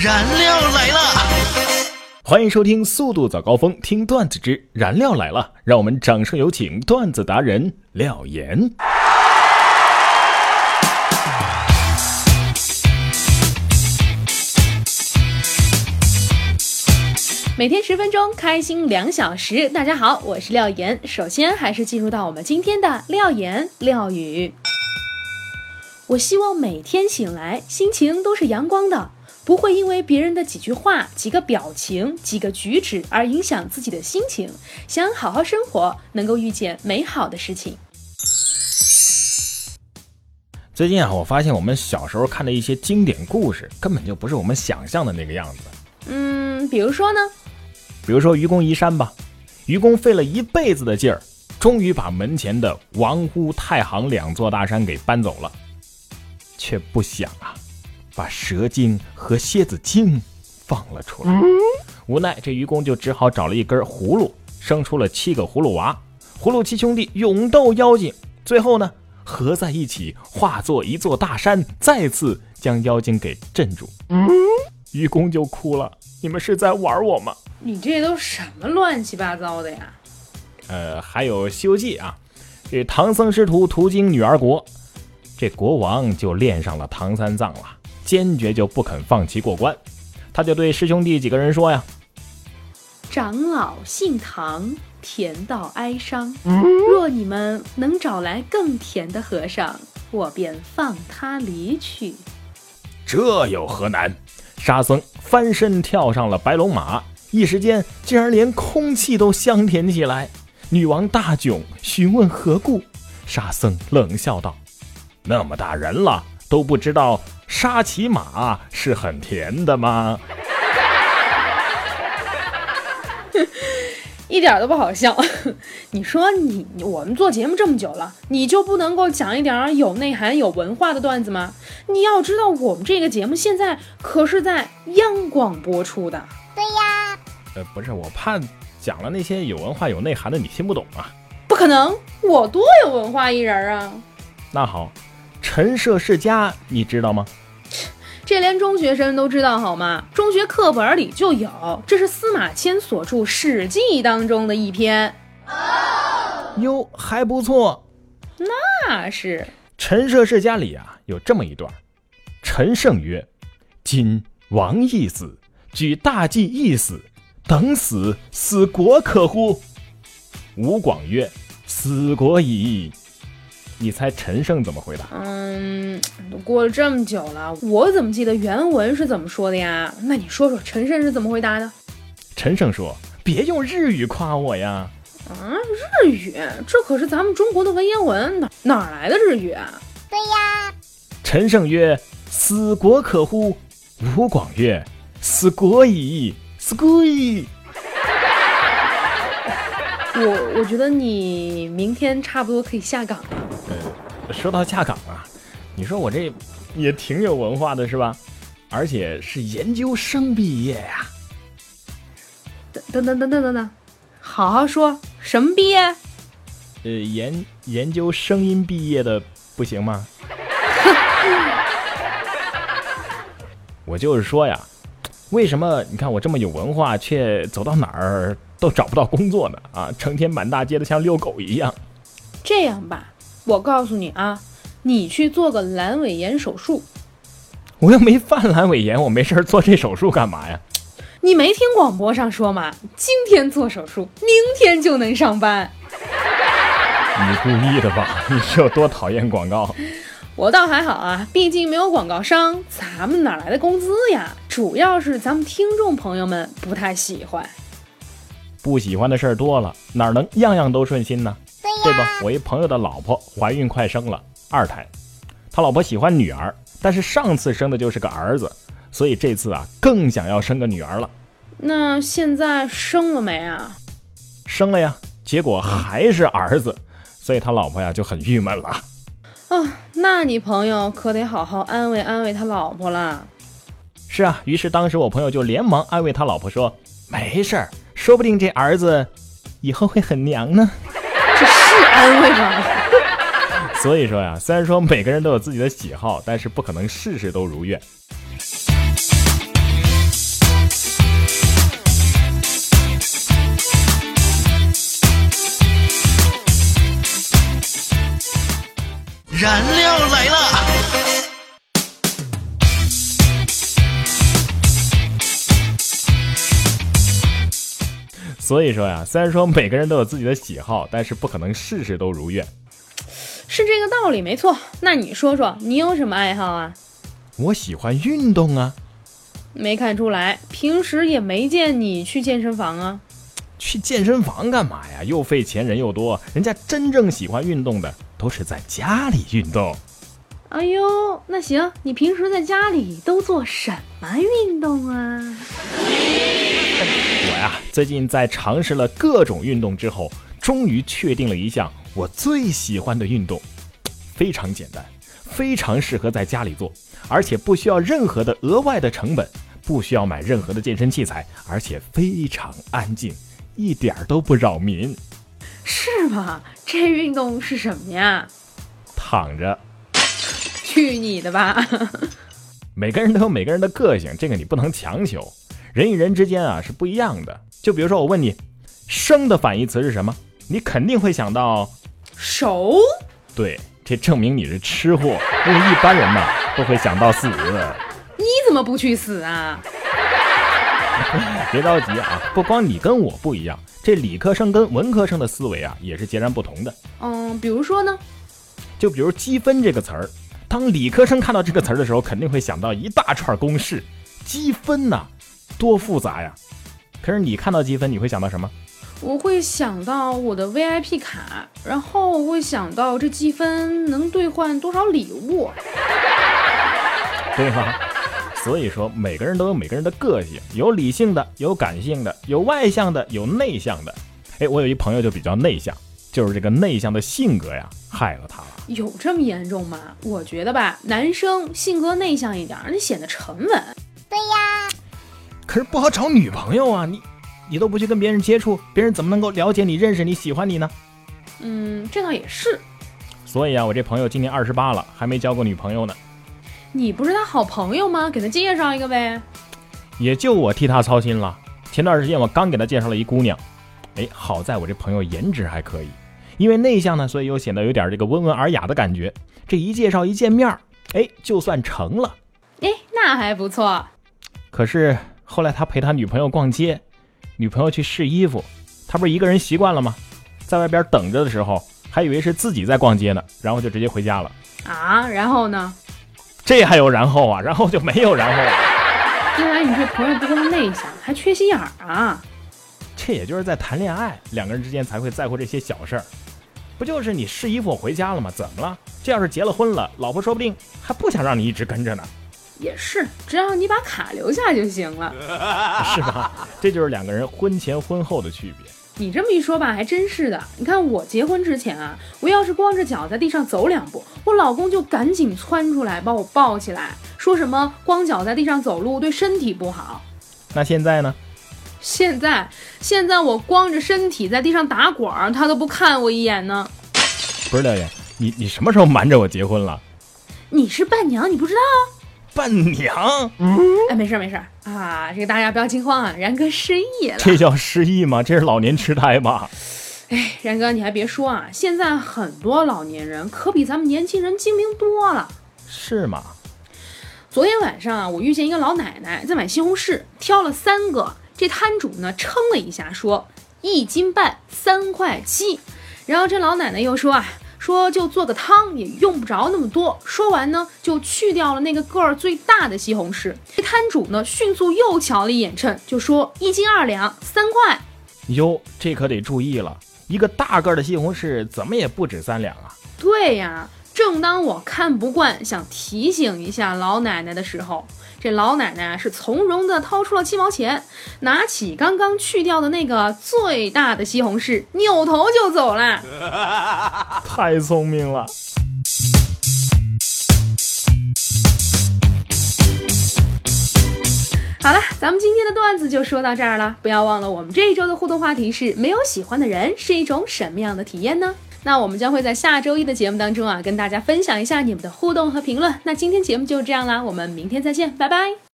燃料来了！欢迎收听《速度早高峰》，听段子之燃料来了。让我们掌声有请段子达人廖岩。每天十分钟，开心两小时。大家好，我是廖岩。首先还是进入到我们今天的廖岩廖语。我希望每天醒来心情都是阳光的，不会因为别人的几句话、几个表情、几个举止而影响自己的心情。想好好生活，能够遇见美好的事情。最近啊，我发现我们小时候看的一些经典故事，根本就不是我们想象的那个样子。嗯，比如说呢？比如说愚公移山吧，愚公费了一辈子的劲儿，终于把门前的王屋、太行两座大山给搬走了，却不想啊，把蛇精和蝎子精放了出来。无奈这愚公就只好找了一根葫芦，生出了七个葫芦娃。葫芦七兄弟勇斗妖精，最后呢合在一起化作一座大山，再次将妖精给镇住。愚公就哭了：“你们是在玩我吗？”你这都什么乱七八糟的呀？呃，还有《西游记》啊，这唐僧师徒途经女儿国，这国王就恋上了唐三藏了，坚决就不肯放弃过关。他就对师兄弟几个人说呀：“长老姓唐，甜到哀伤。若你们能找来更甜的和尚，我便放他离去。”这有何难？沙僧翻身跳上了白龙马。一时间，竟然连空气都香甜起来。女王大窘，询问何故？沙僧冷笑道：“那么大人了，都不知道沙琪玛是很甜的吗？” 一点都不好笑。你说你我们做节目这么久了，你就不能够讲一点有内涵、有文化的段子吗？你要知道，我们这个节目现在可是在央广播出的。对呀，呃，不是，我怕讲了那些有文化、有内涵的，你听不懂啊。不可能，我多有文化一人啊。那好，陈涉世家，你知道吗？这连中学生都知道好吗？中学课本里就有，这是司马迁所著《史记》当中的一篇。哟，还不错。那是陈涉世家里啊，有这么一段：陈胜曰：“今王亦死。”举大计一死，等死，死国可乎？吴广曰：“死国矣。”你猜陈胜怎么回答？嗯，都过了这么久了，我怎么记得原文是怎么说的呀？那你说说陈胜是怎么回答的？陈胜说：“别用日语夸我呀！”啊，日语？这可是咱们中国的文言文，哪哪来的日语啊？对呀。陈胜曰：“死国可乎？”吴广曰。死国矣，死国矣。我我觉得你明天差不多可以下岗了。呃，说到下岗啊，你说我这也挺有文化的是吧？而且是研究生毕业呀。等等等等等等，好好说，什么毕业？呃，研研究声音毕业的不行吗？我就是说呀。为什么你看我这么有文化，却走到哪儿都找不到工作呢？啊，成天满大街的像遛狗一样。这样吧，我告诉你啊，你去做个阑尾炎手术。我又没犯阑尾炎，我没事做这手术干嘛呀？你没听广播上说吗？今天做手术，明天就能上班。你故意的吧？你是有多讨厌广告？我倒还好啊，毕竟没有广告商，咱们哪来的工资呀？主要是咱们听众朋友们不太喜欢，不喜欢的事儿多了，哪能样样都顺心呢？对吧？我一朋友的老婆怀孕快生了二胎，他老婆喜欢女儿，但是上次生的就是个儿子，所以这次啊更想要生个女儿了。那现在生了没啊？生了呀，结果还是儿子，所以他老婆呀就很郁闷了。啊，那你朋友可得好好安慰安慰他老婆啦。是啊，于是当时我朋友就连忙安慰他老婆说：“没事儿，说不定这儿子以后会很娘呢。”是安慰吗？所以说呀，虽然说每个人都有自己的喜好，但是不可能事事都如愿。所以说呀，虽然说每个人都有自己的喜好，但是不可能事事都如愿。是这个道理，没错。那你说说，你有什么爱好啊？我喜欢运动啊。没看出来，平时也没见你去健身房啊。去健身房干嘛呀？又费钱，人又多。人家真正喜欢运动的，都是在家里运动。哎呦，那行，你平时在家里都做什么运动啊？我呀，最近在尝试了各种运动之后，终于确定了一项我最喜欢的运动，非常简单，非常适合在家里做，而且不需要任何的额外的成本，不需要买任何的健身器材，而且非常安静，一点儿都不扰民。是吗？这运动是什么呀？躺着。去你的吧！每个人都有每个人的个性，这个你不能强求。人与人之间啊是不一样的。就比如说我问你，生的反义词是什么？你肯定会想到熟。对，这证明你是吃货。因为一般人嘛都会想到死。你怎么不去死啊？别着急啊，不光你跟我不一样，这理科生跟文科生的思维啊也是截然不同的。嗯，比如说呢？就比如积分这个词儿。当理科生看到这个词儿的时候，肯定会想到一大串公式，积分呐，多复杂呀！可是你看到积分，你会想到什么？我会想到我的 VIP 卡，然后我会想到这积分能兑换多少礼物，对吗？所以说，每个人都有每个人的个性，有理性的，有感性的，有外向的，有内向的。哎，我有一朋友就比较内向，就是这个内向的性格呀，害了他了。有这么严重吗？我觉得吧，男生性格内向一点，你显得沉稳。对呀，可是不好找女朋友啊！你，你都不去跟别人接触，别人怎么能够了解你、认识你、喜欢你呢？嗯，这倒也是。所以啊，我这朋友今年二十八了，还没交过女朋友呢。你不是他好朋友吗？给他介绍一个呗。也就我替他操心了。前段时间我刚给他介绍了一姑娘，哎，好在我这朋友颜值还可以。因为内向呢，所以又显得有点这个温文尔雅的感觉。这一介绍一见面，哎，就算成了。哎，那还不错。可是后来他陪他女朋友逛街，女朋友去试衣服，他不是一个人习惯了吗？在外边等着的时候，还以为是自己在逛街呢，然后就直接回家了。啊，然后呢？这还有然后啊？然后就没有然后了。看来你这朋友不光内向，还缺心眼儿啊。这也就是在谈恋爱，两个人之间才会在乎这些小事儿。不就是你试衣服我回家了吗？怎么了？这要是结了婚了，老婆说不定还不想让你一直跟着呢。也是，只要你把卡留下就行了，是吧？这就是两个人婚前婚后的区别。你这么一说吧，还真是的。你看我结婚之前啊，我要是光着脚在地上走两步，我老公就赶紧窜出来把我抱起来，说什么光脚在地上走路对身体不好。那现在呢？现在，现在我光着身体在地上打滚儿，他都不看我一眼呢。不是廖岩，你你什么时候瞒着我结婚了？你是伴娘，你不知道？伴娘？哎，没事没事啊，这个大家不要惊慌啊，然哥失忆了。这叫失忆吗？这是老年痴呆吧？哎，然哥你还别说啊，现在很多老年人可比咱们年轻人精明多了。是吗？昨天晚上啊，我遇见一个老奶奶在买西红柿，挑了三个。这摊主呢称了一下，说一斤半三块七。然后这老奶奶又说啊，说就做个汤也用不着那么多。说完呢，就去掉了那个个儿最大的西红柿。这摊主呢迅速又瞧了一眼秤，就说一斤二两三块。哟，这可得注意了，一个大个的西红柿怎么也不止三两啊？对呀，正当我看不惯，想提醒一下老奶奶的时候。这老奶奶是从容地掏出了七毛钱，拿起刚刚去掉的那个最大的西红柿，扭头就走了。太聪明了！好了，咱们今天的段子就说到这儿了。不要忘了，我们这一周的互动话题是：没有喜欢的人是一种什么样的体验呢？那我们将会在下周一的节目当中啊，跟大家分享一下你们的互动和评论。那今天节目就这样啦，我们明天再见，拜拜。